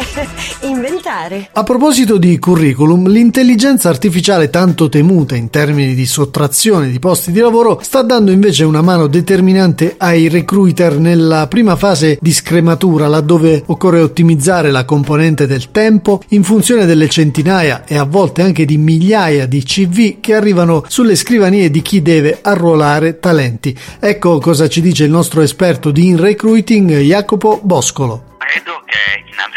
inventare. A proposito di curriculum, l'intelligenza artificiale tanto temuta in termini di sottrazione di posti di lavoro sta dando invece una mano determinante ai recruiter nella prima fase di scrematura, laddove occorre ottimizzare la componente del tempo in funzione delle centinaia e a volte anche di migliaia di CV che arrivano sulle scrivanie di chi deve arruolare talenti. Ecco cosa ci dice il nostro esperto di in recruiting Jacopo Boscolo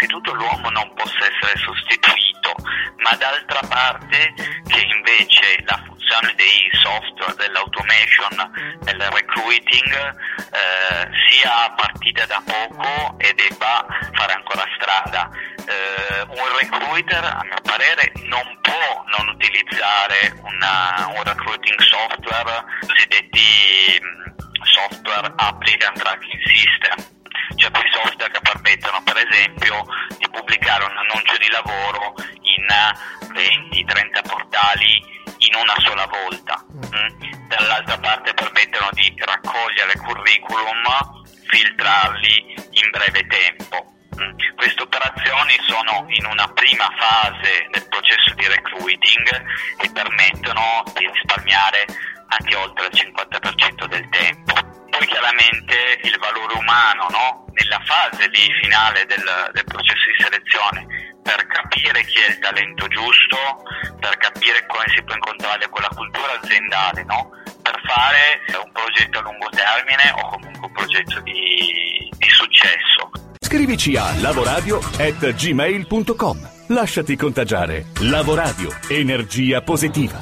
innanzitutto l'uomo non possa essere sostituito, ma d'altra parte che invece la funzione dei software, dell'automation, del recruiting eh, sia partita da poco e debba fare ancora strada. Eh, un recruiter, a mio parere, non può non utilizzare una, un recruiting software, cosiddetti software applicant tracking esempio di pubblicare un annuncio di lavoro in 20-30 portali in una sola volta. Mm? Dall'altra parte permettono di raccogliere curriculum, filtrarli in breve tempo. Mm? Queste operazioni sono in una prima fase del processo di recruiting e permettono di risparmiare anche oltre il 50% del tempo. Poi chiaramente il valore umano no? Nella fase lì finale del, del processo di selezione per capire chi è il talento giusto, per capire come si può incontrare con la cultura aziendale, no? per fare un progetto a lungo termine o comunque un progetto di, di successo. Scrivici a lavoradio.gmail.com Lasciati contagiare. Lavoradio. Energia positiva.